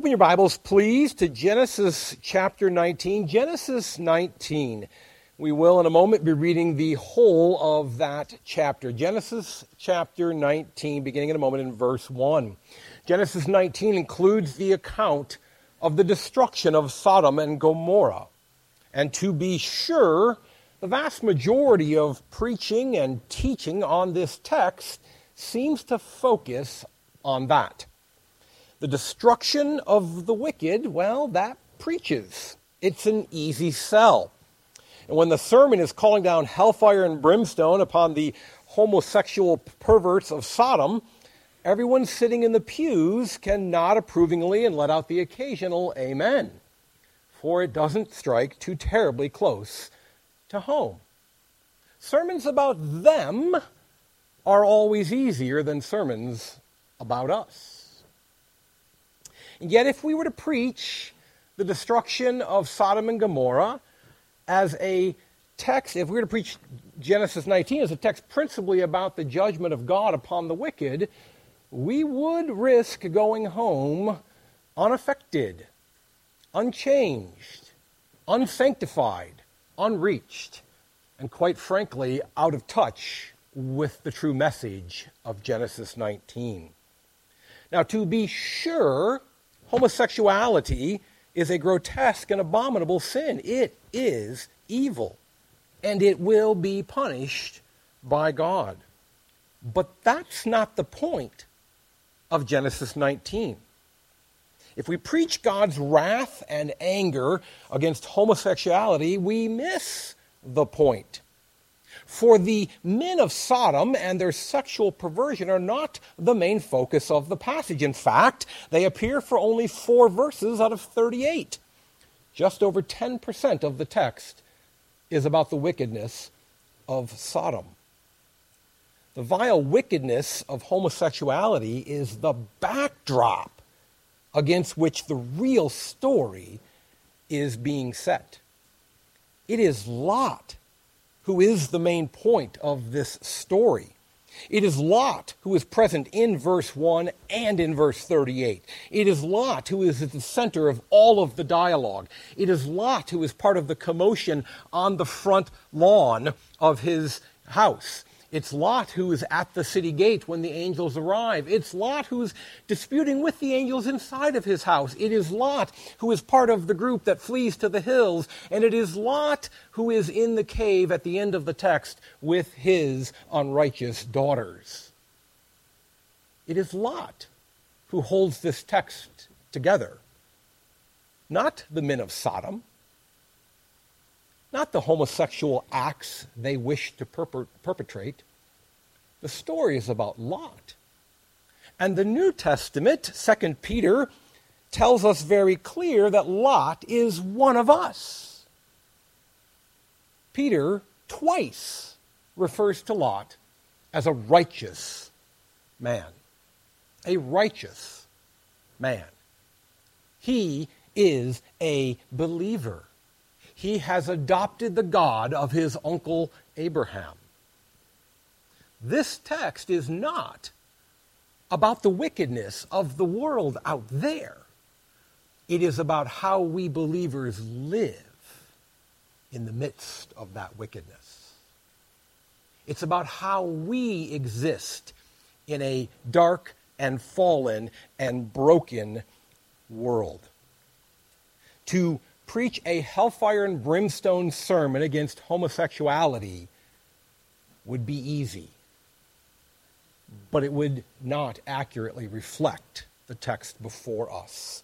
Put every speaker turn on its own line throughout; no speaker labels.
Open your Bibles, please, to Genesis chapter 19. Genesis 19. We will, in a moment, be reading the whole of that chapter. Genesis chapter 19, beginning in a moment in verse 1. Genesis 19 includes the account of the destruction of Sodom and Gomorrah. And to be sure, the vast majority of preaching and teaching on this text seems to focus on that. The destruction of the wicked, well, that preaches. It's an easy sell. And when the sermon is calling down hellfire and brimstone upon the homosexual perverts of Sodom, everyone sitting in the pews can nod approvingly and let out the occasional amen, for it doesn't strike too terribly close to home. Sermons about them are always easier than sermons about us. And yet, if we were to preach the destruction of Sodom and Gomorrah as a text, if we were to preach Genesis 19 as a text principally about the judgment of God upon the wicked, we would risk going home unaffected, unchanged, unsanctified, unreached, and quite frankly, out of touch with the true message of Genesis 19. Now, to be sure, homosexuality is a grotesque and abominable sin. It is evil, and it will be punished by God. But that's not the point of Genesis 19. If we preach God's wrath and anger against homosexuality, we miss the point. For the men of Sodom and their sexual perversion are not the main focus of the passage. In fact, they appear for only four verses out of 38. Just over 10% of the text is about the wickedness of Sodom. The vile wickedness of homosexuality is the backdrop against which the real story is being set. It is Lot who is the main point of this story. It is Lot who is present in verse 1 and in verse 38. It is Lot who is at the center of all of the dialogue. It is Lot who is part of the commotion on the front lawn of his house. It's Lot who is at the city gate when the angels arrive. It's Lot who's disputing with the angels inside of his house. It is Lot who is part of the group that flees to the hills. And it is Lot who is in the cave at the end of the text with his unrighteous daughters. It is Lot who holds this text together, not the men of Sodom not the homosexual acts they wish to perp- perpetrate. The story is about Lot. And the New Testament, 2 Peter, tells us very clear that Lot is one of us. Peter twice refers to Lot as a righteous man. A righteous man. He is a believer he has adopted the God of his uncle Abraham. This text is not about the wickedness of the world out there. It is about how we believers live in the midst of that wickedness. It's about how we exist in a dark and fallen and broken world. To preach a hellfire and brimstone sermon against homosexuality would be easy, but it would not accurately reflect the text before us.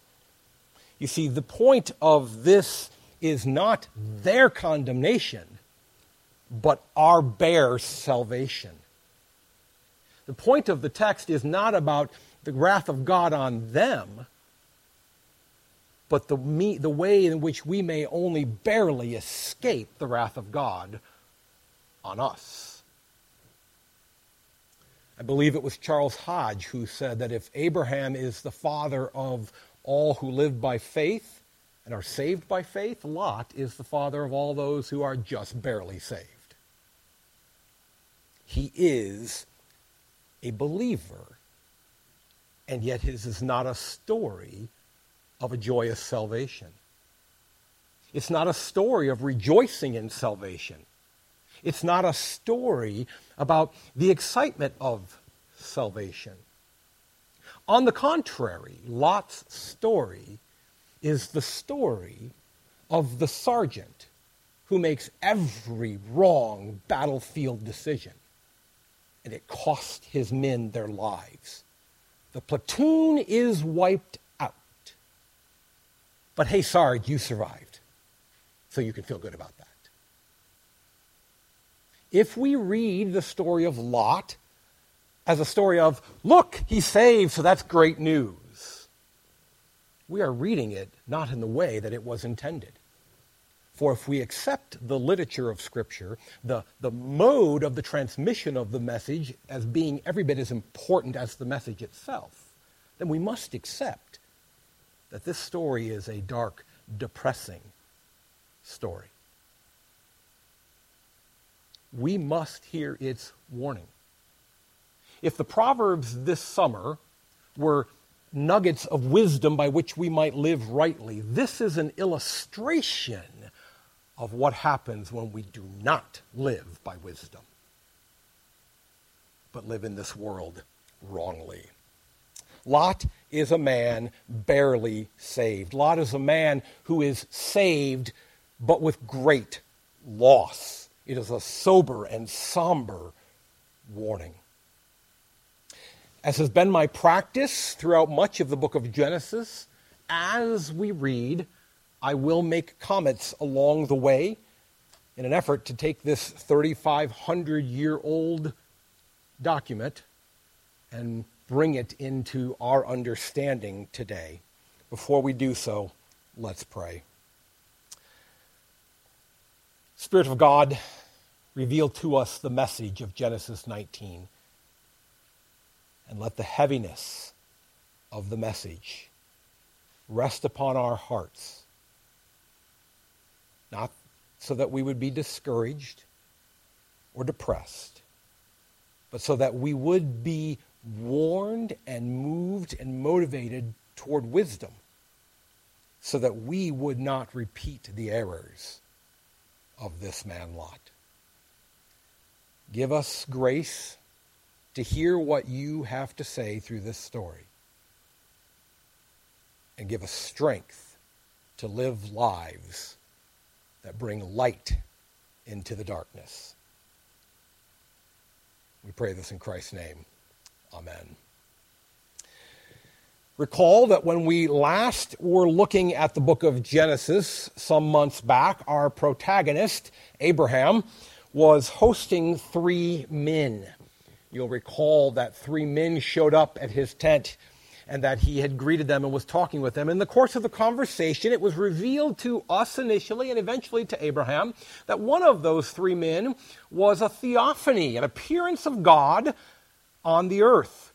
You see, the point of this is not their condemnation, but our bare salvation. The point of the text is not about the wrath of God on them, but the, me, the way in which we may only barely escape the wrath of God on us. I believe it was Charles Hodge who said that if Abraham is the father of all who live by faith and are saved by faith, Lot is the father of all those who are just barely saved. He is a believer, and yet his is not a story of a joyous salvation. It's not a story of rejoicing in salvation. It's not a story about the excitement of salvation. On the contrary, Lot's story is the story of the sergeant who makes every wrong battlefield decision, and it cost his men their lives. The platoon is wiped. But hey, Sarge, you survived. So you can feel good about that. If we read the story of Lot as a story of, look, he's saved, so that's great news, we are reading it not in the way that it was intended. For if we accept the literature of Scripture, the, the mode of the transmission of the message as being every bit as important as the message itself, then we must accept that this story is a dark, depressing story. We must hear its warning. If the Proverbs this summer were nuggets of wisdom by which we might live rightly, this is an illustration of what happens when we do not live by wisdom, but live in this world wrongly. Lot is a man barely saved. Lot is a man who is saved, but with great loss. It is a sober and somber warning. As has been my practice throughout much of the book of Genesis, as we read, I will make comments along the way in an effort to take this 3,500 year old document and bring it into our understanding today. Before we do so, let's pray. Spirit of God, reveal to us the message of Genesis 19 and let the heaviness of the message rest upon our hearts not so that we would be discouraged or depressed, but so that we would be warned and moved and motivated toward wisdom, so that we would not repeat the errors of this man Lot. Give us grace to hear what you have to say through this story. And give us strength to live lives that bring light into the darkness. We pray this in Christ's name. Amen. Recall that when we last were looking at the book of Genesis some months back, our protagonist, Abraham, was hosting three men. You'll recall that three men showed up at his tent and that he had greeted them and was talking with them. In the course of the conversation, it was revealed to us initially and eventually to Abraham that one of those three men was a theophany, an appearance of God on the earth.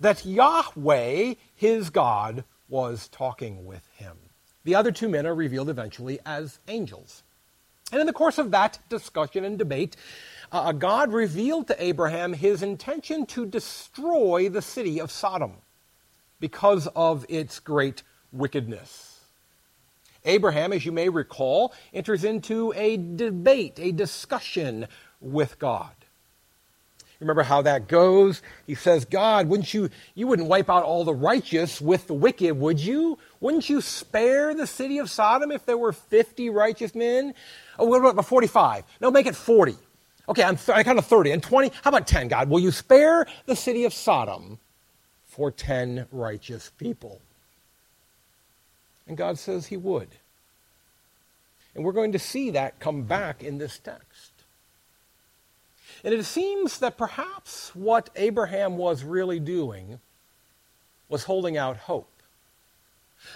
That Yahweh, his God, was talking with him. The other two men are revealed eventually as angels. And in the course of that discussion and debate, uh, God revealed to Abraham his intention to destroy the city of Sodom because of its great wickedness. Abraham, as you may recall, enters into a debate, a discussion with God. Remember how that goes? He says, God, wouldn't you, you wouldn't wipe out all the righteous with the wicked, would you? Wouldn't you spare the city of Sodom if there were 50 righteous men? Oh, what about 45? No, make it 40. Okay, I'm th- I count to 30 and 20. How about 10, God? Will you spare the city of Sodom for 10 righteous people. And God says he would. And we're going to see that come back in this text. And it seems that perhaps what Abraham was really doing was holding out hope.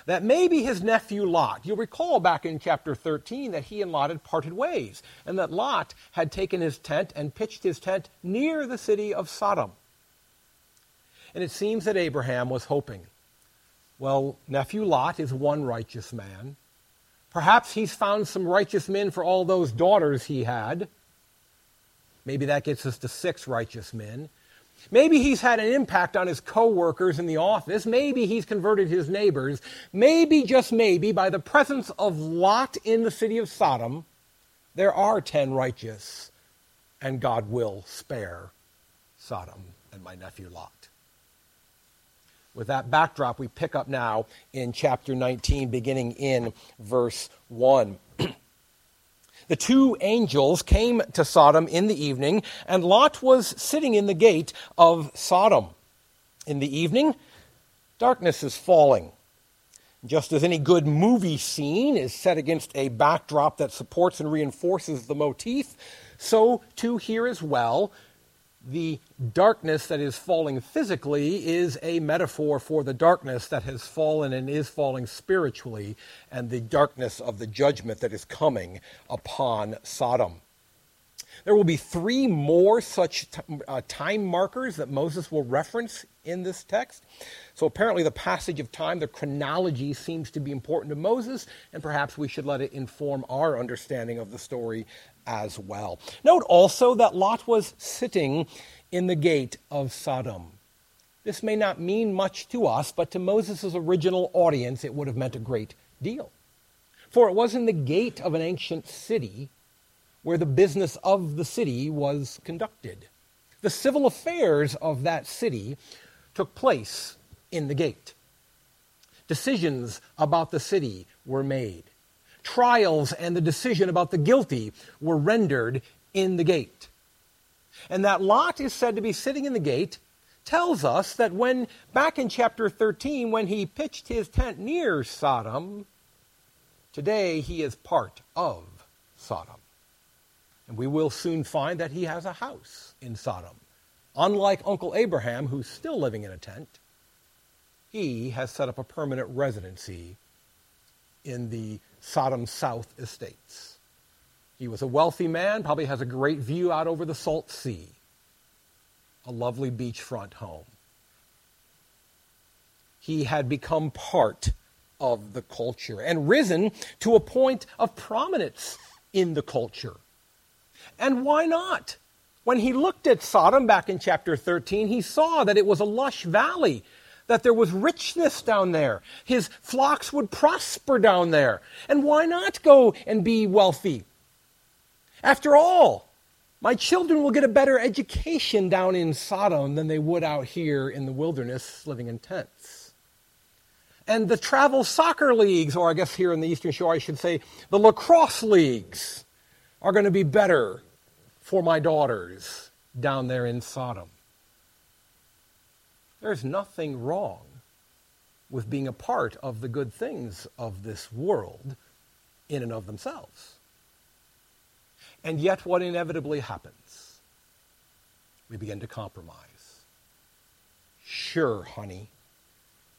That maybe his nephew Lot, you'll recall back in chapter 13 that he and Lot had parted ways, and that Lot had taken his tent and pitched his tent near the city of Sodom. And it seems that Abraham was hoping. Well, nephew Lot is one righteous man. Perhaps he's found some righteous men for all those daughters he had. Maybe that gets us to six righteous men. Maybe he's had an impact on his coworkers in the office. Maybe he's converted his neighbors. Maybe, just maybe, by the presence of Lot in the city of Sodom, there are ten righteous, and God will spare Sodom and my nephew Lot. With that backdrop, we pick up now in chapter 19, beginning in verse 1. The two angels came to Sodom in the evening, and Lot was sitting in the gate of Sodom. In the evening, darkness is falling. Just as any good movie scene is set against a backdrop that supports and reinforces the motif, so too here as well, the darkness that is falling physically is a metaphor for the darkness that has fallen and is falling spiritually, and the darkness of the judgment that is coming upon Sodom. There will be three more such t- uh, time markers that Moses will reference in this text. So apparently, the passage of time, the chronology, seems to be important to Moses, and perhaps we should let it inform our understanding of the story as well. Note also that Lot was sitting in the gate of Sodom. This may not mean much to us, but to Moses' original audience, it would have meant a great deal. For it was in the gate of an ancient city where the business of the city was conducted. The civil affairs of that city took place in the gate. Decisions about the city were made trials and the decision about the guilty were rendered in the gate. And that Lot is said to be sitting in the gate tells us that when, back in chapter 13, when he pitched his tent near Sodom, today he is part of Sodom. And we will soon find that he has a house in Sodom. Unlike Uncle Abraham, who's still living in a tent, he has set up a permanent residency in the Sodom South estates. He was a wealthy man, probably has a great view out over the Salt Sea, a lovely beachfront home. He had become part of the culture and risen to a point of prominence in the culture. And why not? When he looked at Sodom back in chapter 13, he saw that it was a lush valley that there was richness down there. His flocks would prosper down there. And why not go and be wealthy? After all, my children will get a better education down in Sodom than they would out here in the wilderness living in tents. And the travel soccer leagues, or I guess here in the Eastern Shore I should say, the lacrosse leagues, are going to be better for my daughters down there in Sodom. There's nothing wrong with being a part of the good things of this world in and of themselves. And yet, what inevitably happens? We begin to compromise. Sure, honey,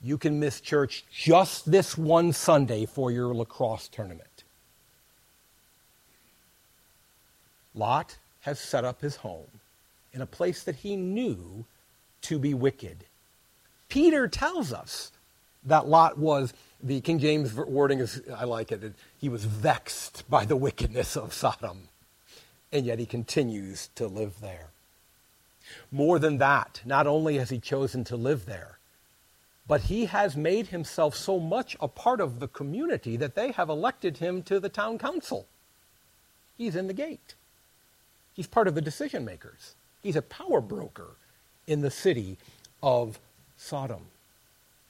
you can miss church just this one Sunday for your lacrosse tournament. Lot has set up his home in a place that he knew to be wicked. Peter tells us that Lot was, the King James wording is, I like it, that he was vexed by the wickedness of Sodom, and yet he continues to live there. More than that, not only has he chosen to live there, but he has made himself so much a part of the community that they have elected him to the town council. He's in the gate. He's part of the decision makers. He's a power broker in the city of Sodom.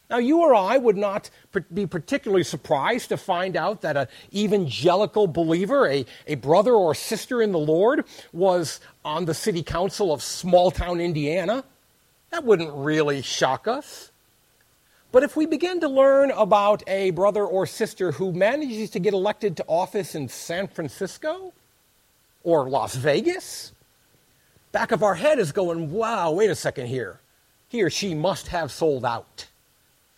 Now, you or I would not be particularly surprised to find out that an evangelical believer, a, a brother or sister in the Lord, was on the city council of small town Indiana. That wouldn't really shock us. But if we begin to learn about a brother or sister who manages to get elected to office in San Francisco or Las Vegas, back of our head is going, wow, wait a second here he or she must have sold out.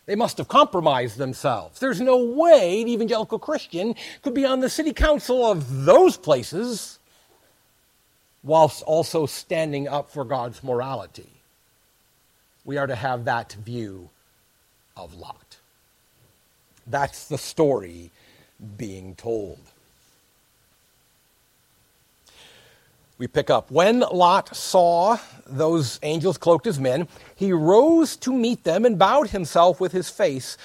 They must have compromised themselves. There's no way an evangelical Christian could be on the city council of those places whilst also standing up for God's morality. We are to have that view of Lot. That's the story being told. We pick up. When Lot saw those angels cloaked as men, he rose to meet them and bowed himself with his face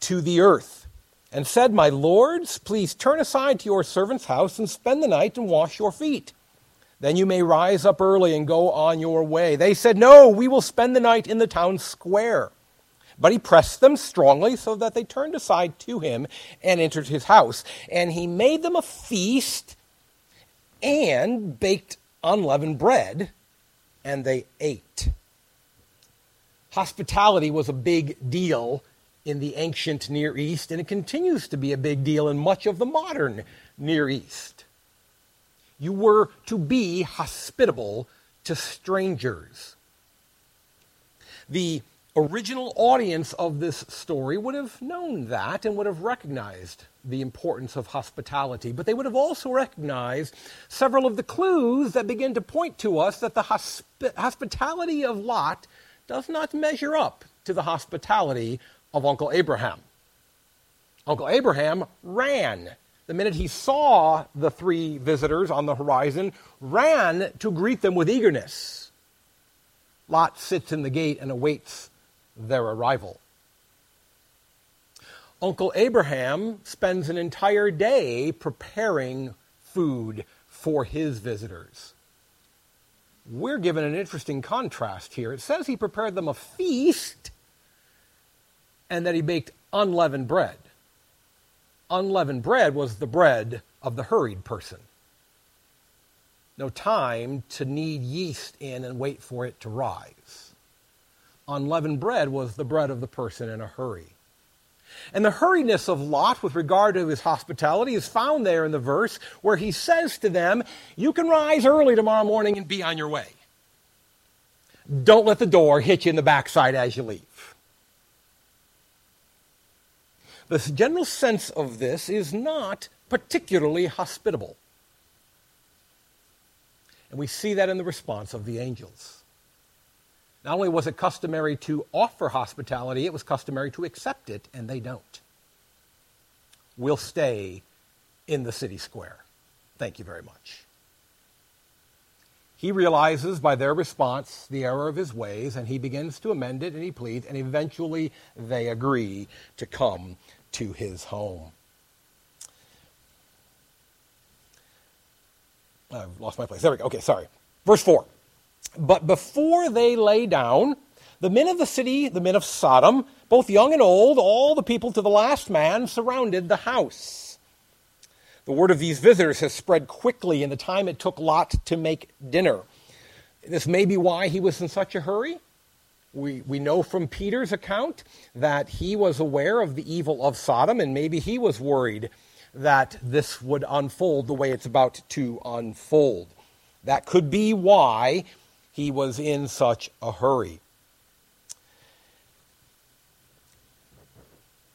to the earth and said, My lords, please turn aside to your servant's house and spend the night and wash your feet. Then you may rise up early and go on your way. They said, No, we will spend the night in the town square. But he pressed them strongly so that they turned aside to him and entered his house. And he made them a feast and baked unleavened bread, and they ate. Hospitality was a big deal in the ancient Near East, and it continues to be a big deal in much of the modern Near East. You were to be hospitable to strangers. The original audience of this story would have known that and would have recognized the importance of hospitality, but they would have also recognized several of the clues that begin to point to us that the hospi- hospitality of Lot does not measure up to the hospitality of Uncle Abraham. Uncle Abraham ran. The minute he saw the three visitors on the horizon, ran to greet them with eagerness. Lot sits in the gate and awaits their arrival. Uncle Abraham spends an entire day preparing food for his visitors. We're given an interesting contrast here. It says he prepared them a feast and that he baked unleavened bread. Unleavened bread was the bread of the hurried person. No time to knead yeast in and wait for it to rise. Unleavened bread was the bread of the person in a hurry. And the hurriedness of Lot with regard to his hospitality is found there in the verse where he says to them, You can rise early tomorrow morning and be on your way. Don't let the door hit you in the backside as you leave. The general sense of this is not particularly hospitable. And we see that in the response of the angels. Not only was it customary to offer hospitality, it was customary to accept it, and they don't. We'll stay in the city square. Thank you very much. He realizes by their response the error of his ways, and he begins to amend it, and he pleads, and eventually they agree to come to his home. I've lost my place. There we go. Okay, sorry. Verse 4. But before they lay down, the men of the city, the men of Sodom, both young and old, all the people to the last man, surrounded the house. The word of these visitors has spread quickly in the time it took Lot to make dinner. This may be why he was in such a hurry. We, we know from Peter's account that he was aware of the evil of Sodom, and maybe he was worried that this would unfold the way it's about to unfold. That could be why he was in such a hurry.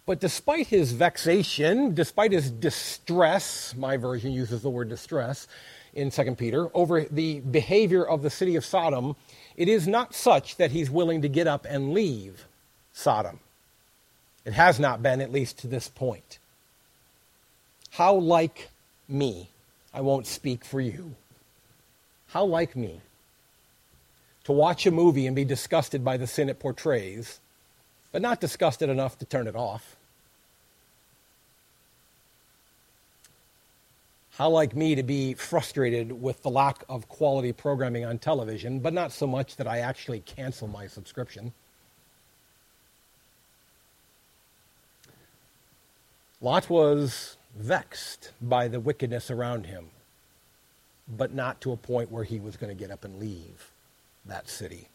But despite his vexation, despite his distress, my version uses the word distress in 2 Peter, over the behavior of the city of Sodom, it is not such that he's willing to get up and leave Sodom. It has not been, at least to this point. How like me, I won't speak for you. How like me to watch a movie and be disgusted by the sin it portrays, but not disgusted enough to turn it off. How like me to be frustrated with the lack of quality programming on television, but not so much that I actually cancel my subscription. Lot was vexed by the wickedness around him, but not to a point where he was going to get up and leave that city.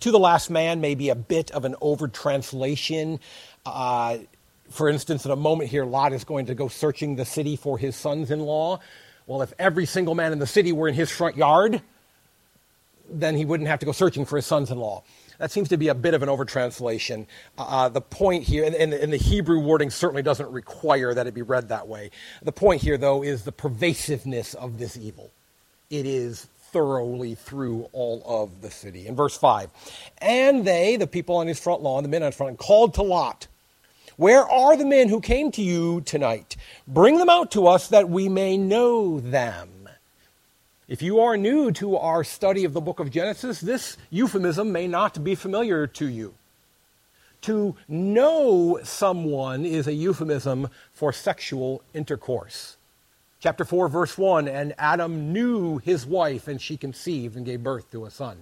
To the last man may be a bit of an over translation. Uh, for instance, in a moment here, Lot is going to go searching the city for his sons in law. Well, if every single man in the city were in his front yard, then he wouldn't have to go searching for his sons in law. That seems to be a bit of an overtranslation. Uh, uh the point here, and, and, and the Hebrew wording certainly doesn't require that it be read that way. The point here, though, is the pervasiveness of this evil. It is thoroughly through all of the city. In verse 5, and they, the people on his front lawn, the men on his front, lawn, called to Lot, Where are the men who came to you tonight? Bring them out to us that we may know them. If you are new to our study of the book of Genesis, this euphemism may not be familiar to you. To know someone is a euphemism for sexual intercourse. Chapter 4, verse 1 And Adam knew his wife, and she conceived and gave birth to a son.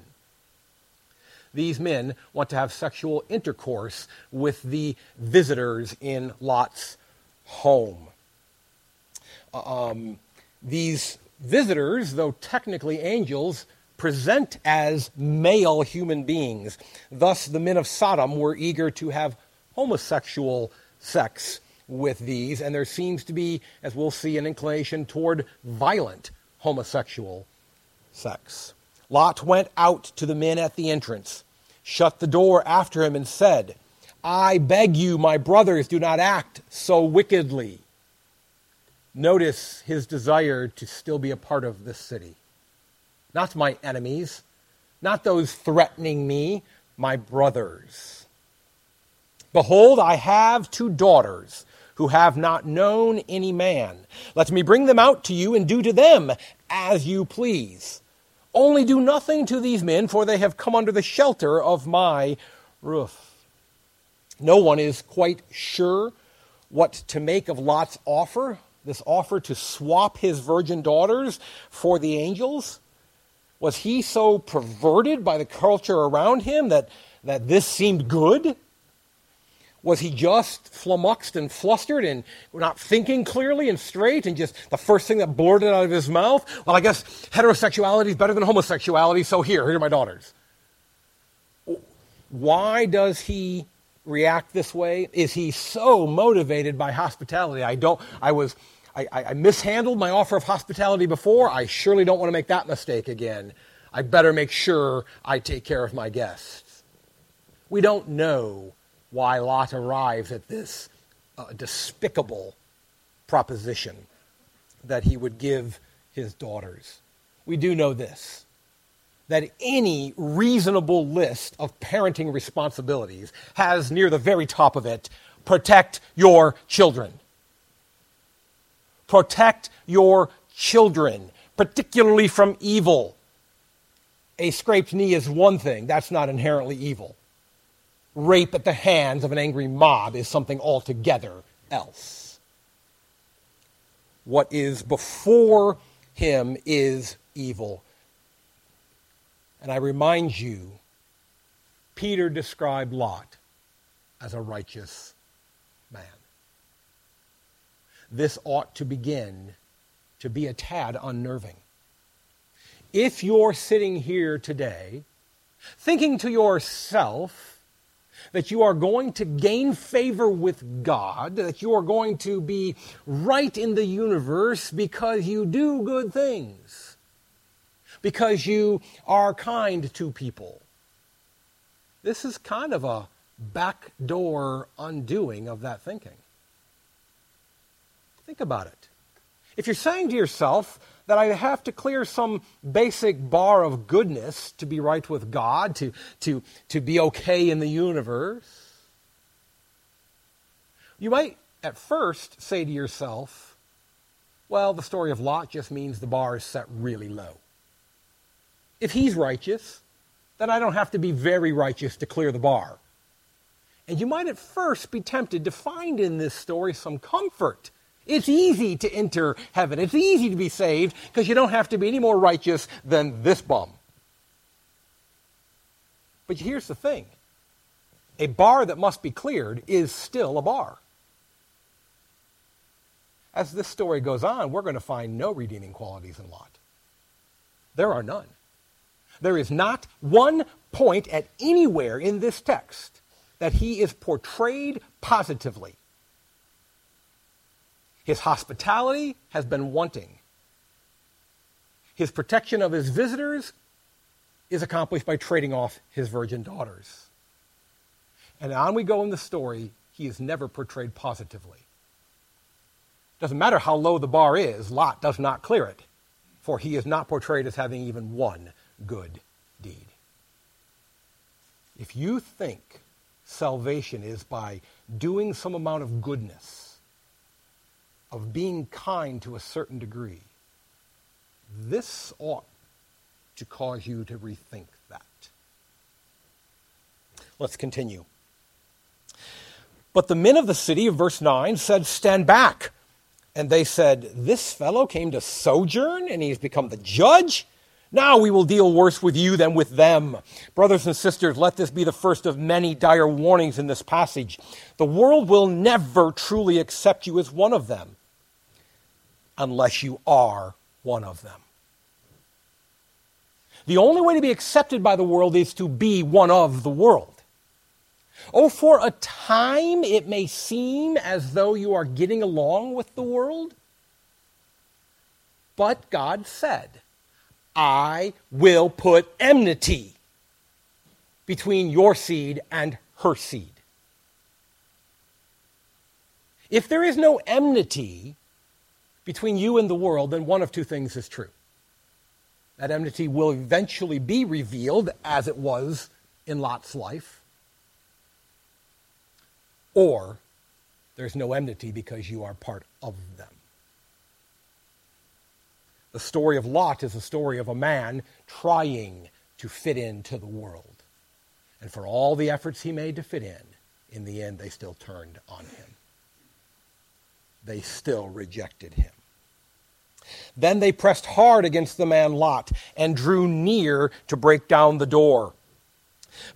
These men want to have sexual intercourse with the visitors in Lot's home. Um, these visitors, though technically angels, present as male human beings. Thus, the men of Sodom were eager to have homosexual sex with these, and there seems to be, as we'll see, an inclination toward violent homosexual sex. Lot went out to the men at the entrance, shut the door after him, and said, I beg you, my brothers, do not act so wickedly. Notice his desire to still be a part of this city not my enemies, not those threatening me, my brothers. Behold, I have two daughters who have not known any man. Let me bring them out to you and do to them as you please. Only do nothing to these men, for they have come under the shelter of my roof. No one is quite sure what to make of Lot's offer, this offer to swap his virgin daughters for the angels. Was he so perverted by the culture around him that, that this seemed good? Was he just flummoxed and flustered and not thinking clearly and straight and just the first thing that blurted out of his mouth? Well, I guess heterosexuality is better than homosexuality, so here, here are my daughters. Why does he react this way? Is he so motivated by hospitality? I don't, I was, I, I, mishandled my offer of hospitality before. I surely don't want to make that mistake again. I better make sure I take care of my guests. We don't know why Lot arrives at this uh, despicable proposition that he would give his daughters. We do know this that any reasonable list of parenting responsibilities has near the very top of it protect your children. Protect your children, particularly from evil. A scraped knee is one thing, that's not inherently evil. Rape at the hands of an angry mob is something altogether else. What is before him is evil. And I remind you, Peter described Lot as a righteous man this ought to begin to be a tad unnerving. If you're sitting here today thinking to yourself that you are going to gain favor with God, that you are going to be right in the universe because you do good things, because you are kind to people, this is kind of a backdoor undoing of that thinking. Think about it. If you're saying to yourself that I have to clear some basic bar of goodness to be right with God, to, to, to be okay in the universe, you might at first say to yourself, well, the story of Lot just means the bar is set really low. If he's righteous, then I don't have to be very righteous to clear the bar. And you might at first be tempted to find in this story some comfort it's easy to enter heaven. It's easy to be saved because you don't have to be any more righteous than this bum. But here's the thing a bar that must be cleared is still a bar. As this story goes on, we're going to find no redeeming qualities in Lot. There are none. There is not one point at anywhere in this text that he is portrayed positively his hospitality has been wanting. His protection of his visitors is accomplished by trading off his virgin daughters. And on we go in the story, he is never portrayed positively. Doesn't matter how low the bar is, Lot does not clear it, for he is not portrayed as having even one good deed. If you think salvation is by doing some amount of goodness, of being kind to a certain degree, this ought to cause you to rethink that. Let's continue. But the men of the city, of verse 9, said, Stand back. And they said, This fellow came to sojourn, and he's become the judge? Now we will deal worse with you than with them. Brothers and sisters, let this be the first of many dire warnings in this passage. The world will never truly accept you as one of them unless you are one of them. The only way to be accepted by the world is to be one of the world. Oh, for a time it may seem as though you are getting along with the world. But God said, I will put enmity between your seed and her seed. If there is no enmity between you and the world, then one of two things is true. That enmity will eventually be revealed as it was in Lot's life, or there's no enmity because you are part of them. The story of Lot is a story of a man trying to fit into the world. And for all the efforts he made to fit in, in the end, they still turned on him. They still rejected him. Then they pressed hard against the man Lot and drew near to break down the door.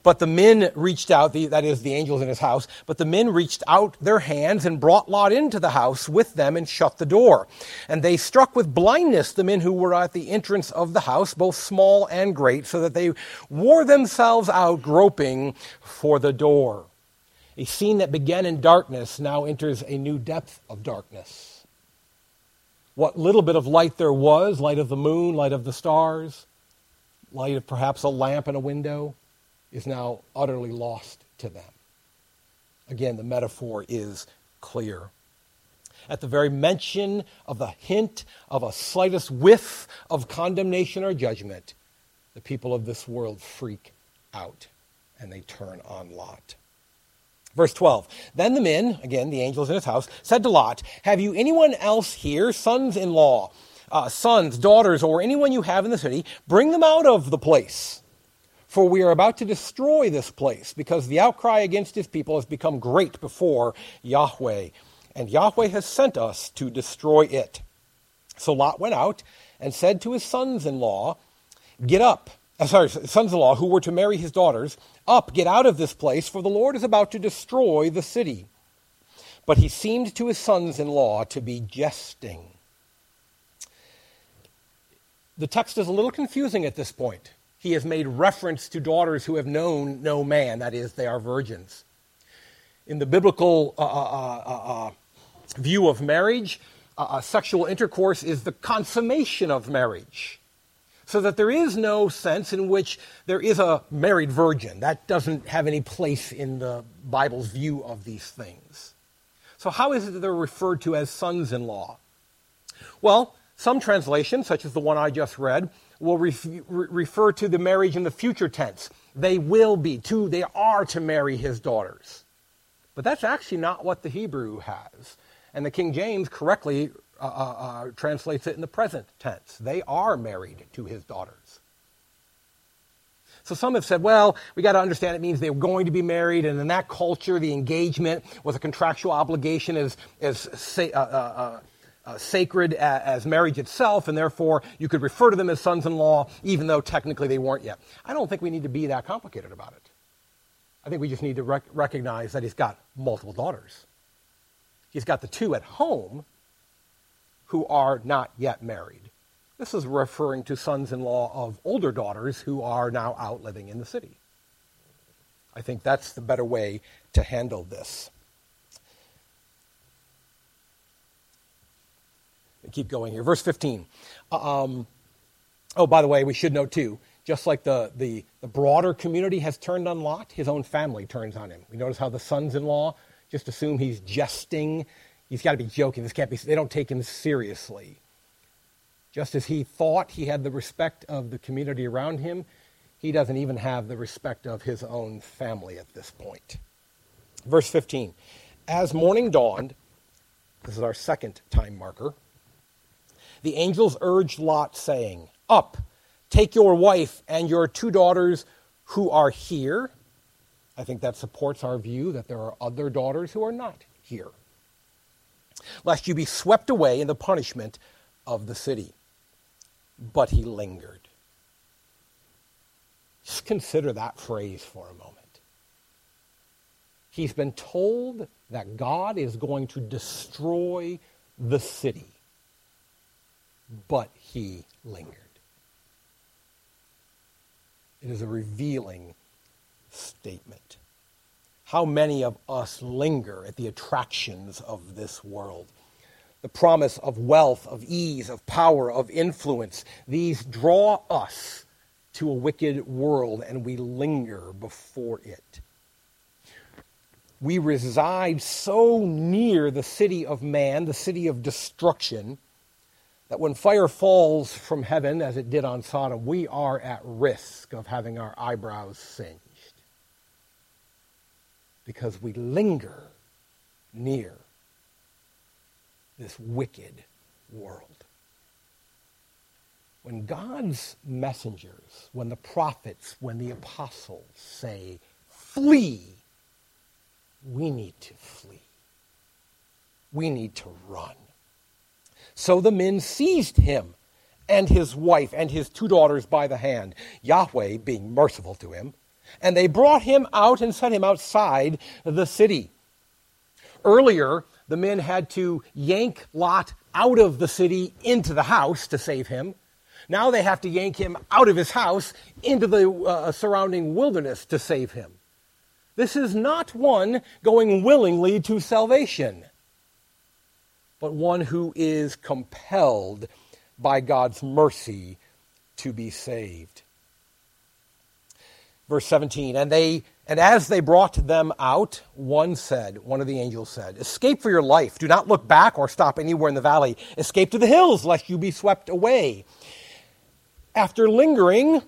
But the men reached out, the, that is, the angels in his house, but the men reached out their hands and brought Lot into the house with them and shut the door. And they struck with blindness the men who were at the entrance of the house, both small and great, so that they wore themselves out groping for the door. A scene that began in darkness now enters a new depth of darkness. What little bit of light there was light of the moon, light of the stars, light of perhaps a lamp in a window is now utterly lost to them. Again, the metaphor is clear. At the very mention of the hint of a slightest whiff of condemnation or judgment, the people of this world freak out and they turn on Lot. Verse 12 Then the men, again, the angels in his house, said to Lot, Have you anyone else here, sons in law, uh, sons, daughters, or anyone you have in the city? Bring them out of the place for we are about to destroy this place, because the outcry against his people has become great before Yahweh, and Yahweh has sent us to destroy it. So Lot went out and said to his sons in law, Get up. Uh, sorry, sons in law who were to marry his daughters, Up, get out of this place, for the Lord is about to destroy the city. But he seemed to his sons in law to be jesting. The text is a little confusing at this point he has made reference to daughters who have known no man, that is, they are virgins. In the biblical uh, uh, uh, uh view of marriage, uh, uh, sexual intercourse is the consummation of marriage. So that there is no sense in which there is a married virgin. That doesn't have any place in the Bible's view of these things. So, how is it that they're referred to as sons in law? Well, some translations, such as the one I just read, will re- refer to the marriage in the future tense. They will be, to, they are to marry his daughters. But that's actually not what the Hebrew has. And the King James correctly uh, uh, uh, translates it in the present tense. They are married to his daughters. So some have said, well, we got to understand it means they were going to be married, and in that culture, the engagement was a contractual obligation as, as say, uh, uh, uh uh, sacred as marriage itself, and therefore you could refer to them as sons in law, even though technically they weren't yet. I don't think we need to be that complicated about it. I think we just need to rec- recognize that he's got multiple daughters. He's got the two at home who are not yet married. This is referring to sons in law of older daughters who are now out living in the city. I think that's the better way to handle this. keep going here. Verse 15. Uh, um, oh, by the way, we should note too, just like the, the, the broader community has turned on Lot, his own family turns on him. We notice how the sons in law just assume he's jesting. He's got to be joking. This can't be, they don't take him seriously. Just as he thought he had the respect of the community around him, he doesn't even have the respect of his own family at this point. Verse 15. As morning dawned, this is our second time marker, the angels urged Lot, saying, Up, take your wife and your two daughters who are here. I think that supports our view that there are other daughters who are not here. Lest you be swept away in the punishment of the city. But he lingered. Just consider that phrase for a moment. He's been told that God is going to destroy the city, but he lingered. It is a revealing statement. How many of us linger at the attractions of this world? The promise of wealth, of ease, of power, of influence, these draw us to a wicked world and we linger before it. We reside so near the city of man, the city of destruction, that when fire falls from heaven, as it did on Sodom, we are at risk of having our eyebrows singed because we linger near this wicked world. When God's messengers, when the prophets, when the apostles say, flee, we need to flee. We need to run. So the men seized him and his wife and his two daughters by the hand, Yahweh being merciful to him, and they brought him out and set him outside the city. Earlier, the men had to yank Lot out of the city into the house to save him. Now they have to yank him out of his house into the uh, surrounding wilderness to save him. This is not one going willingly to salvation, but one who is compelled by God's mercy to be saved. Verse 17, and they and as they brought them out, one said, one of the angels said, Escape for your life. Do not look back or stop anywhere in the valley. Escape to the hills, lest you be swept away. After lingering,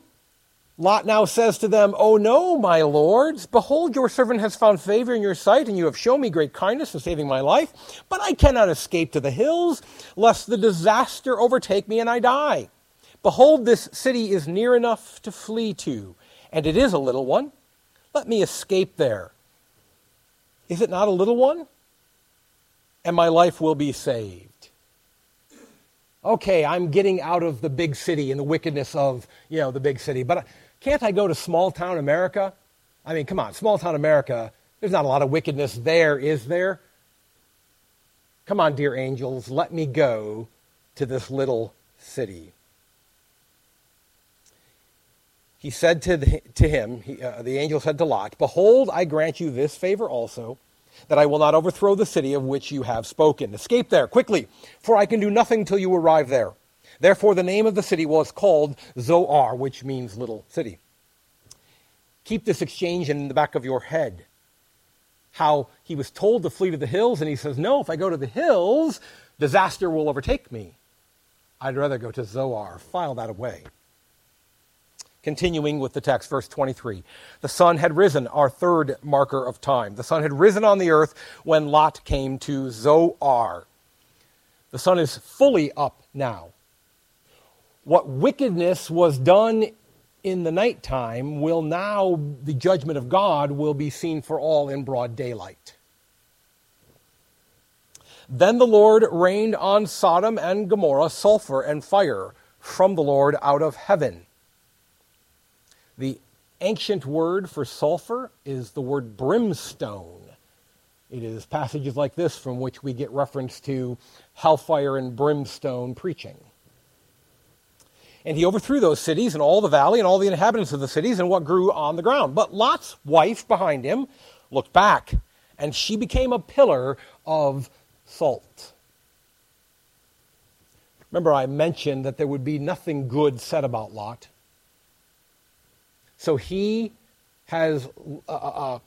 Lot now says to them, Oh no, my lords, behold, your servant has found favor in your sight, and you have shown me great kindness in saving my life. But I cannot escape to the hills, lest the disaster overtake me and I die. Behold, this city is near enough to flee to, and it is a little one. Let me escape there. Is it not a little one? And my life will be saved okay, I'm getting out of the big city and the wickedness of, you know, the big city, but can't I go to small town America? I mean, come on, small town America, there's not a lot of wickedness there, is there? Come on, dear angels, let me go to this little city. He said to, the, to him, he, uh, the angel said to Lot, Behold, I grant you this favor also that I will not overthrow the city of which you have spoken. Escape there, quickly, for I can do nothing till you arrive there. Therefore, the name of the city was called Zoar, which means little city. Keep this exchange in the back of your head. How he was told to flee to the hills, and he says, No, if I go to the hills, disaster will overtake me. I'd rather go to Zoar. File that away. Continuing with the text, verse 23. The sun had risen, our third marker of time. The sun had risen on the earth when Lot came to Zoar. The sun is fully up now. What wickedness was done in the nighttime will now, the judgment of God will be seen for all in broad daylight. Then the Lord rained on Sodom and Gomorrah sulfur and fire from the Lord out of heaven. The ancient word for sulfur is the word brimstone. It is passages like this from which we get reference to hellfire and brimstone preaching. And he overthrew those cities and all the valley and all the inhabitants of the cities and what grew on the ground. But Lot's wife behind him looked back, and she became a pillar of salt. Remember, I mentioned that there would be nothing good said about Lot. So he has uh, uh, uh,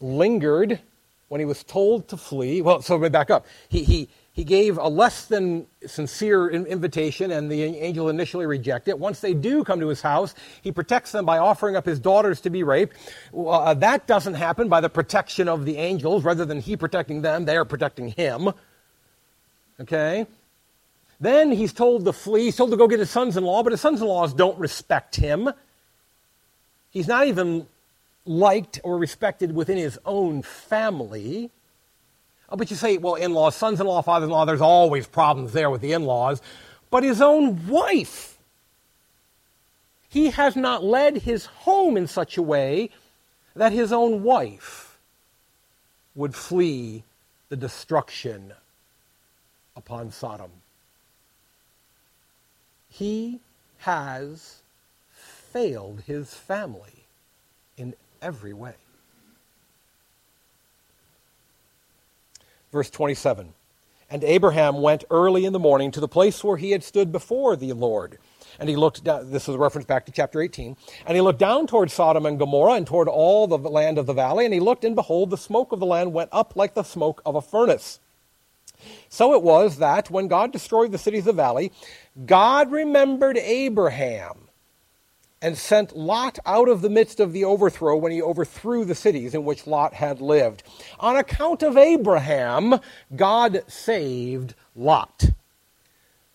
lingered when he was told to flee. Well, so me back up. He, he, he gave a less than sincere invitation, and the angel initially rejected it. Once they do come to his house, he protects them by offering up his daughters to be raped. Uh, that doesn't happen by the protection of the angels. Rather than he protecting them, they are protecting him. Okay? Then he's told to flee. He's told to go get his sons in law, but his sons in laws don't respect him. He's not even liked or respected within his own family. Oh, but you say, well, in laws, sons in law, fathers in law, there's always problems there with the in laws. But his own wife, he has not led his home in such a way that his own wife would flee the destruction upon Sodom. He has failed his family in every way. Verse 27 And Abraham went early in the morning to the place where he had stood before the Lord. And he looked down, this is a reference back to chapter 18. And he looked down toward Sodom and Gomorrah and toward all the land of the valley. And he looked, and behold, the smoke of the land went up like the smoke of a furnace. So it was that when God destroyed the cities of the valley, God remembered Abraham and sent Lot out of the midst of the overthrow when he overthrew the cities in which Lot had lived. On account of Abraham, God saved Lot.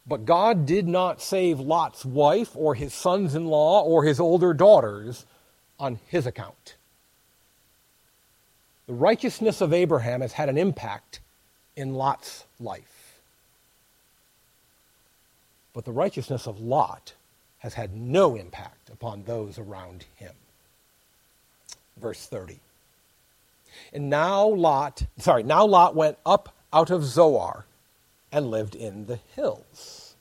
But God did not save Lot's wife or his sons in law or his older daughters on his account. The righteousness of Abraham has had an impact in Lot's life. But the righteousness of Lot has had no impact upon those around him. Verse 30. And now Lot, sorry, now Lot went up out of Zoar and lived in the hills.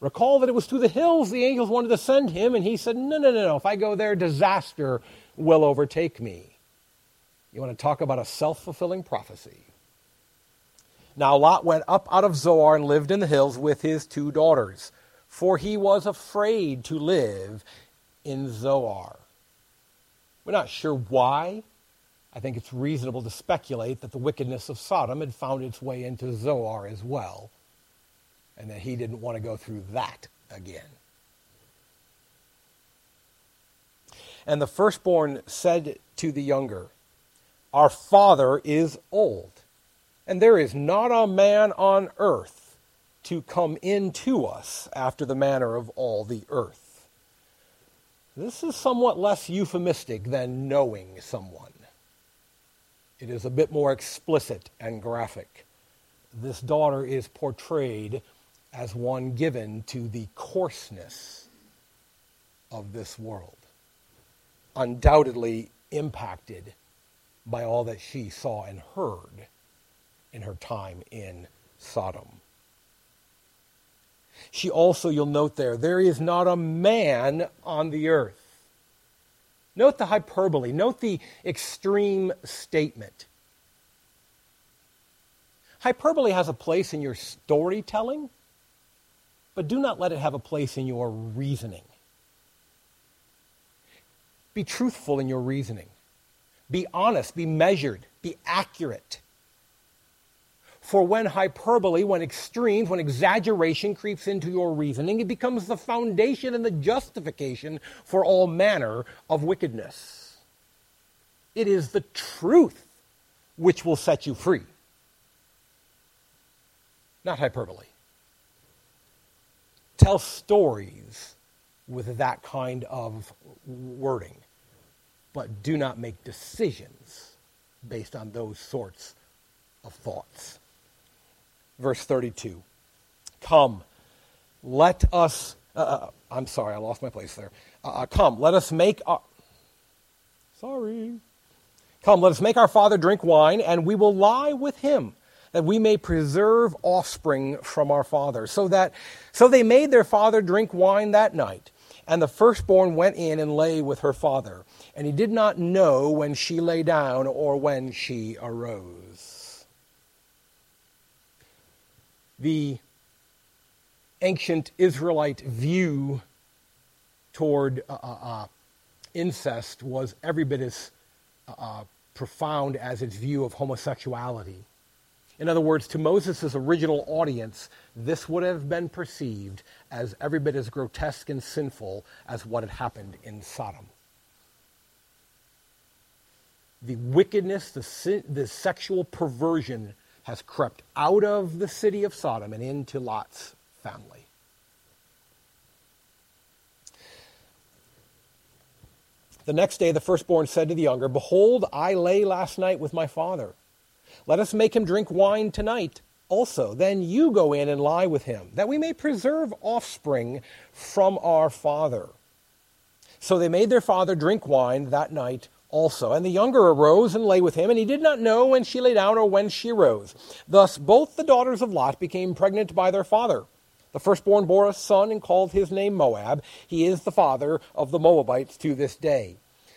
Recall that it was to the hills the angels wanted to send him, and he said, No, no, no, no. If I go there, disaster will overtake me. You want to talk about a self fulfilling prophecy? Now Lot went up out of Zoar and lived in the hills with his two daughters for he was afraid to live in Zoar. We're not sure why. I think it's reasonable to speculate that the wickedness of Sodom had found its way into Zoar as well, and that he didn't want to go through that again. And the firstborn said to the younger, Our father is old, and there is not a man on earth to come into us after the manner of all the earth. This is somewhat less euphemistic than knowing someone. It is a bit more explicit and graphic. This daughter is portrayed as one given to the coarseness of this world, undoubtedly impacted by all that she saw and heard in her time in Sodom. She also, you'll note there, there is not a man on the earth. Note the hyperbole, note the extreme statement. Hyperbole has a place in your storytelling, but do not let it have a place in your reasoning. Be truthful in your reasoning. Be honest, be measured, be accurate. For when hyperbole, when extremes, when exaggeration creeps into your reasoning, it becomes the foundation and the justification for all manner of wickedness. It is the truth which will set you free, not hyperbole. Tell stories with that kind of wording, but do not make decisions based on those sorts of thoughts verse 32. Come, let us, uh, uh, I'm sorry, I lost my place there. Uh, uh, come, let us make our, sorry. Come, let us make our father drink wine, and we will lie with him, that we may preserve offspring from our father. So that, so they made their father drink wine that night. And the firstborn went in and lay with her father, and he did not know when she lay down or when she arose. The ancient Israelite view toward uh, uh, uh, incest was every bit as uh, uh, profound as its view of homosexuality. In other words, to Moses' original audience, this would have been perceived as every bit as grotesque and sinful as what had happened in Sodom. The wickedness, the, the sexual perversion has crept out of the city of Sodom and into Lot's family. The next day, the firstborn said to the younger, Behold, I lay last night with my father. Let us make him drink wine tonight also. Then you go in and lie with him, that we may preserve offspring from our father. So they made their father drink wine that night also. And the younger arose and lay with him, and he did not know when she lay down or when she arose. Thus both the daughters of Lot became pregnant by their father. The firstborn bore a son and called his name Moab. He is the father of the Moabites to this day.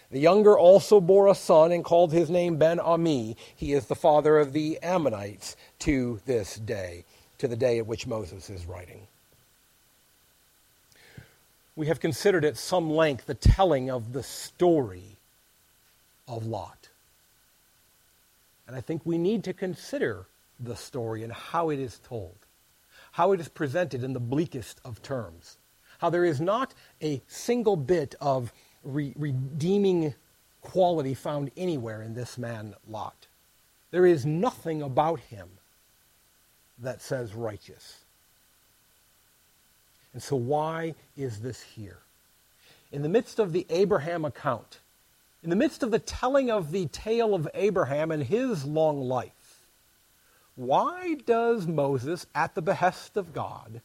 The younger also bore a son and called his name Ben Ami. He is the father of the Ammonites to this day, to the day at which Moses is writing. We have considered at some length the telling of the story of Lot. And I think we need to consider the story and how it is told how it is presented in the bleakest of terms, how there is not a single bit of re- redeeming quality found anywhere in this man Lot. There is nothing about him that says righteous. And so, why is this here? In the midst of the Abraham account, in the midst of the telling of the tale of Abraham and his long life, why does Moses, at the behest of God,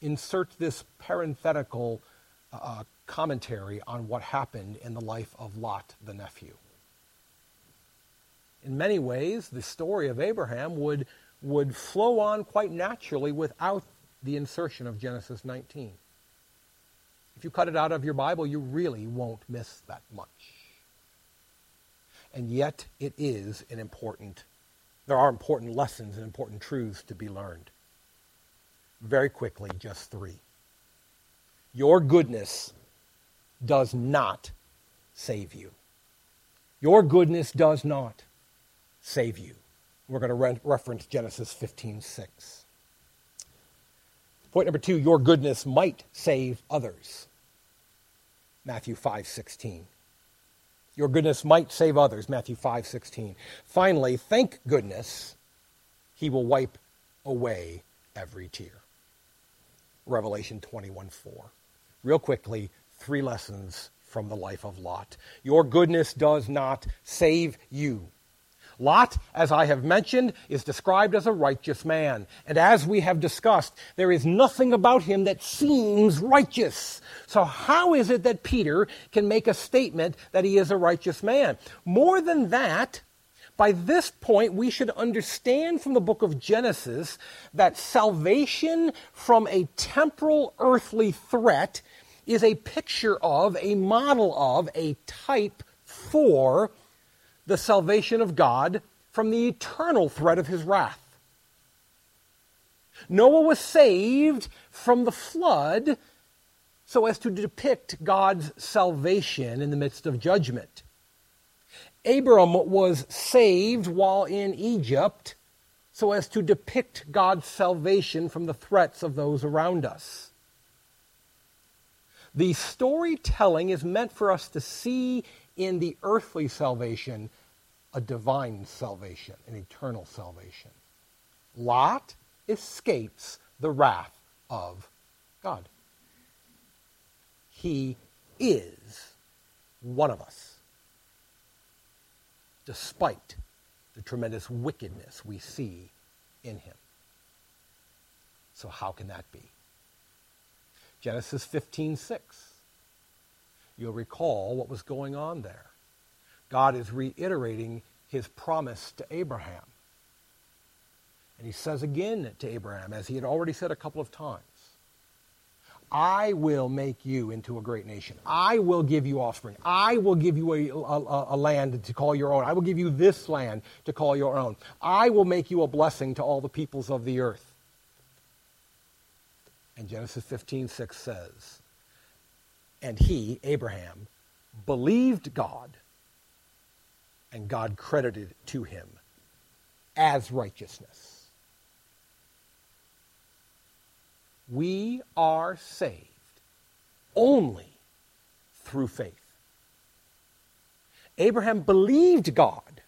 insert this parenthetical uh, commentary on what happened in the life of Lot the nephew? In many ways, the story of Abraham would, would flow on quite naturally without the insertion of Genesis 19. If you cut it out of your Bible, you really won't miss that much. And yet, it is an important there are important lessons and important truths to be learned. Very quickly, just three. Your goodness does not save you. Your goodness does not save you. We're going to re- reference Genesis 15:6. Point number 2, your goodness might save others. Matthew 5:16. Your goodness might save others, Matthew 5:16. Finally, thank goodness he will wipe away every tear. Revelation 21:4. Real quickly, three lessons from the life of Lot. Your goodness does not save you. Lot, as I have mentioned, is described as a righteous man. And as we have discussed, there is nothing about him that seems righteous. So, how is it that Peter can make a statement that he is a righteous man? More than that, by this point, we should understand from the book of Genesis that salvation from a temporal earthly threat is a picture of, a model of, a type for the salvation of God from the eternal threat of his wrath. Noah was saved from the flood so as to depict God's salvation in the midst of judgment. Abram was saved while in Egypt so as to depict God's salvation from the threats of those around us. The storytelling is meant for us to see in the earthly salvation a divine salvation, an eternal salvation. Lot escapes the wrath of God. He is one of us, despite the tremendous wickedness we see in him. So, how can that be? Genesis 15 6. You'll recall what was going on there. God is reiterating his promise to Abraham. And he says again to Abraham, as he had already said a couple of times, I will make you into a great nation. I will give you offspring. I will give you a, a, a, land to call your own. I will give you this land to call your own. I will make you a blessing to all the peoples of the earth. And Genesis 15, 6 says, And he, Abraham, believed God, and God credited it to him as righteousness. We are saved only through faith. Abraham believed God,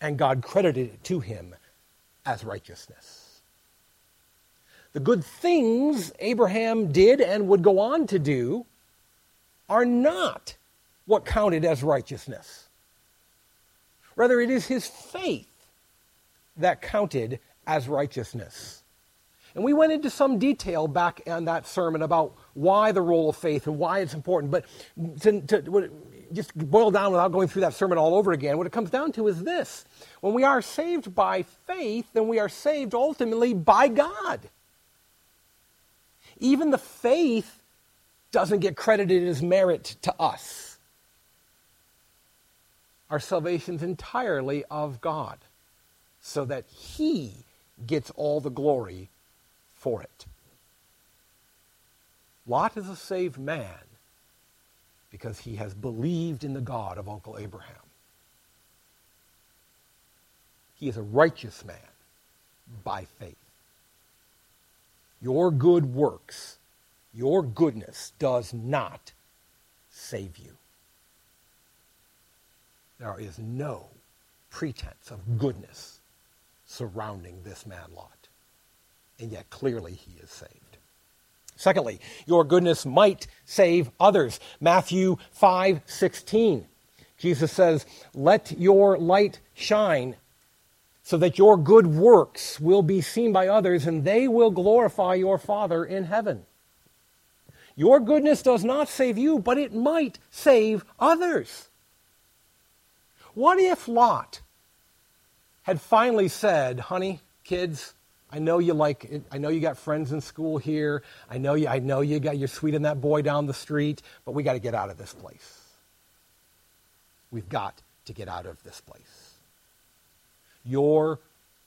and God credited it to him as righteousness. The good things Abraham did and would go on to do are not what counted as righteousness. Rather, it is his faith that counted as righteousness. And we went into some detail back in that sermon about why the role of faith and why it's important. But to, to just boil down without going through that sermon all over again, what it comes down to is this. When we are saved by faith, then we are saved ultimately by God. Even the faith doesn't get credited as merit to us. Our salvation is entirely of God, so that He gets all the glory for it. Lot is a saved man because he has believed in the God of Uncle Abraham. He is a righteous man by faith. Your good works, your goodness does not save you. There is no pretense of goodness surrounding this man Lot and yet clearly he is saved. Secondly, your goodness might save others. Matthew 5:16. Jesus says, "Let your light shine so that your good works will be seen by others and they will glorify your Father in heaven." Your goodness does not save you, but it might save others. What if Lot had finally said, "Honey, kids, I know you like it. I know you got friends in school here. I know you I know you got you're sweeting that boy down the street, but we got to get out of this place. We've got to get out of this place. Your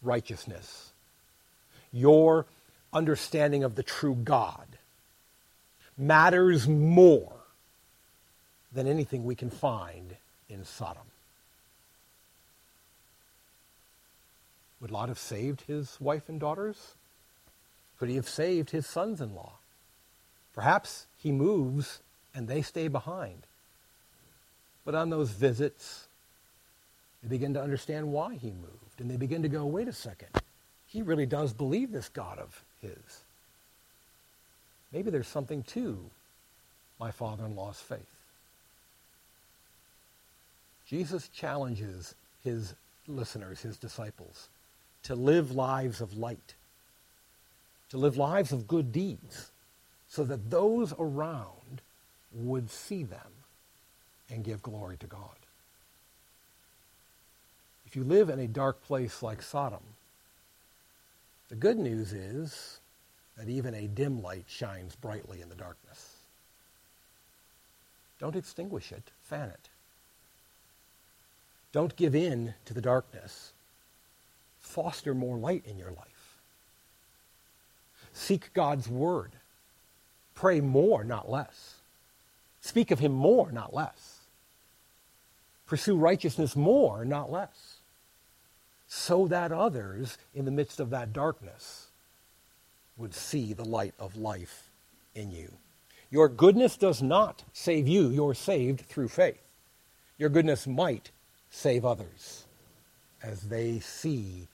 righteousness, your understanding of the true God matters more than anything we can find in Sodom. Would Lot have saved his wife and daughters? Could he have saved his sons in law? Perhaps he moves and they stay behind. But on those visits, they begin to understand why he moved. And they begin to go, wait a second, he really does believe this God of his. Maybe there's something to my father in law's faith. Jesus challenges his listeners, his disciples, to live lives of light, to live lives of good deeds, so that those around would see them and give glory to God. If you live in a dark place like Sodom, the good news is that even a dim light shines brightly in the darkness. Don't extinguish it, fan it. Don't give in to the darkness foster more light in your life. Seek God's word. Pray more, not less. Speak of him more, not less. Pursue righteousness more, not less. So that others in the midst of that darkness would see the light of life in you. Your goodness does not save you. You're saved through faith. Your goodness might save others as they see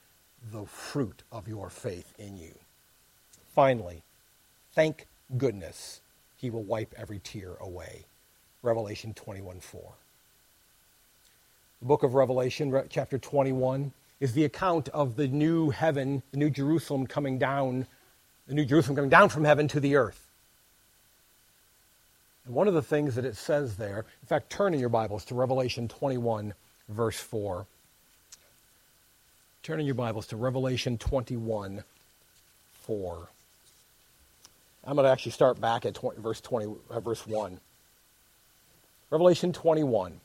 the fruit of your faith in you. Finally, thank goodness he will wipe every tear away. Revelation 21 4. The book of Revelation, chapter 21, is the account of the new heaven, the new Jerusalem coming down, the new Jerusalem coming down from heaven to the earth. And one of the things that it says there, in fact, turn in your Bibles to Revelation 21, verse 4. Turn in your Bibles to Revelation 21 4. I'm going to actually start back at 20, verse 20, uh, verse 1. Revelation 21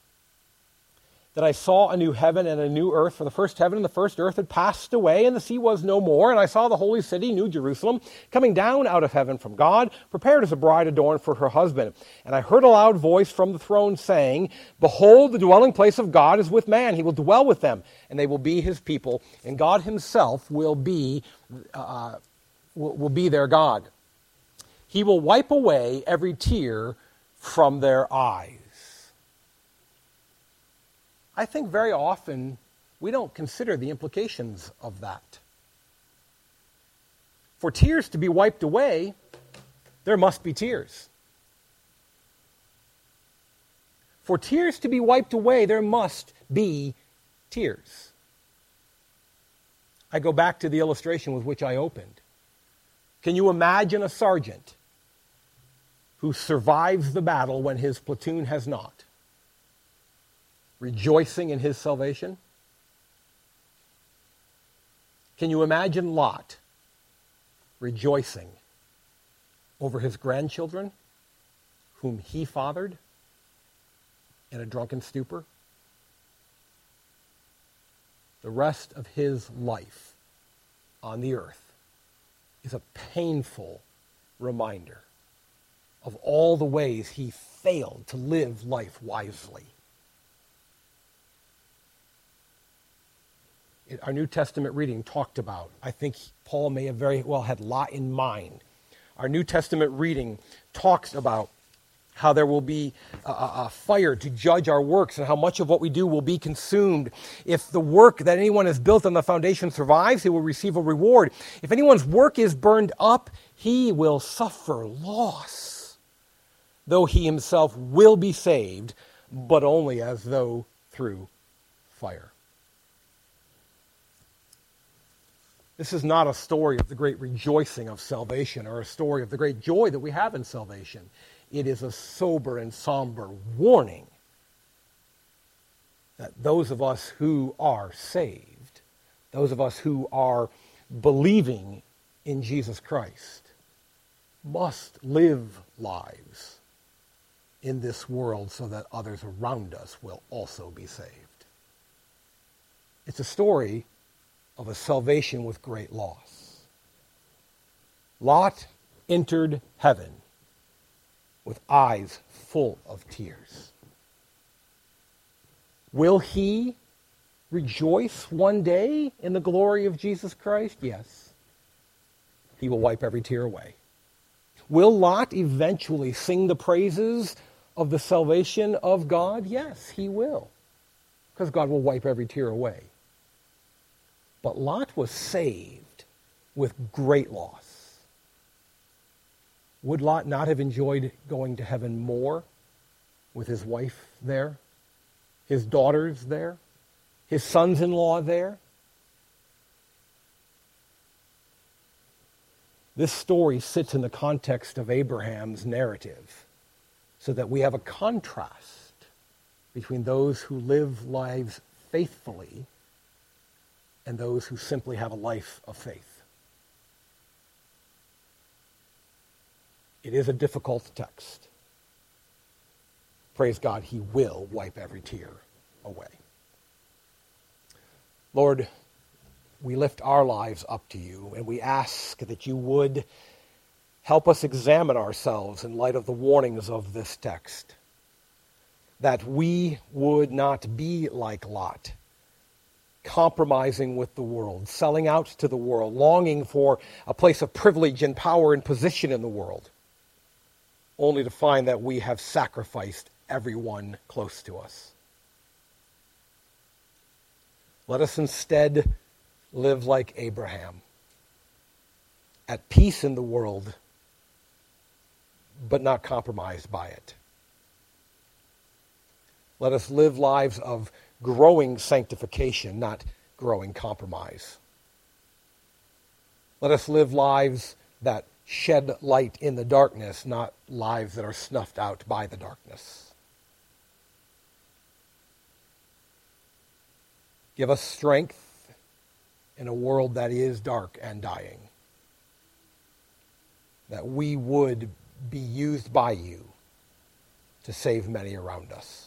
that I saw a new heaven and a new earth, for the first heaven and the first earth had passed away, and the sea was no more. And I saw the holy city, New Jerusalem, coming down out of heaven from God, prepared as a bride adorned for her husband. And I heard a loud voice from the throne saying, Behold, the dwelling place of God is with man. He will dwell with them, and they will be his people, and God himself will be, uh, will, be their God. He will wipe away every tear from their eyes. I think very often we don't consider the implications of that. For tears to be wiped away, there must be tears. For tears to be wiped away, there must be tears. I go back to the illustration with which I opened. Can you imagine a sergeant who survives the battle when his platoon has not, rejoicing in his salvation? Can you imagine Lot rejoicing over his grandchildren whom he fathered in a drunken stupor? The rest of his life on the earth is a painful reminder of all the ways he failed to live life wisely. Our New Testament reading talked about, I think Paul may have very well had Lot in mind. Our New Testament reading talks about how there will be a, a, fire to judge our works and how much of what we do will be consumed. If the work that anyone has built on the foundation survives, he will receive a reward. If anyone's work is burned up, he will suffer loss, though he himself will be saved, but only as though through fire. This is not a story of the great rejoicing of salvation or a story of the great joy that we have in salvation it is a sober and somber warning that those of us who are saved, those of us who are believing in Jesus Christ, must live lives in this world so that others around us will also be saved. It's a story of a salvation with great loss. Lot entered heaven with eyes full of tears. Will he rejoice one day in the glory of Jesus Christ? Yes. He will wipe every tear away. Will Lot eventually sing the praises of the salvation of God? Yes, he will. Because God will wipe every tear away. But Lot was saved with great loss. Would Lot not have enjoyed going to heaven more with his wife there, his daughters there, his sons in law there? This story sits in the context of Abraham's narrative so that we have a contrast between those who live lives faithfully and those who simply have a life of faith. It is a difficult text. Praise God, He will wipe every tear away. Lord, we lift our lives up to you and we ask that you would help us examine ourselves in light of the warnings of this text. That we would not be like Lot, compromising with the world, selling out to the world, longing for a place of privilege and power and position in the world only to find that we have sacrificed everyone close to us. Let us instead live like Abraham, at peace in the world, but not compromised by it. Let us live lives of growing sanctification, not growing compromise. Let us live lives that shed light in the darkness, not lives that are snuffed out by the darkness. Give us strength in a world that is dark and dying, that we would be used by you to save many around us.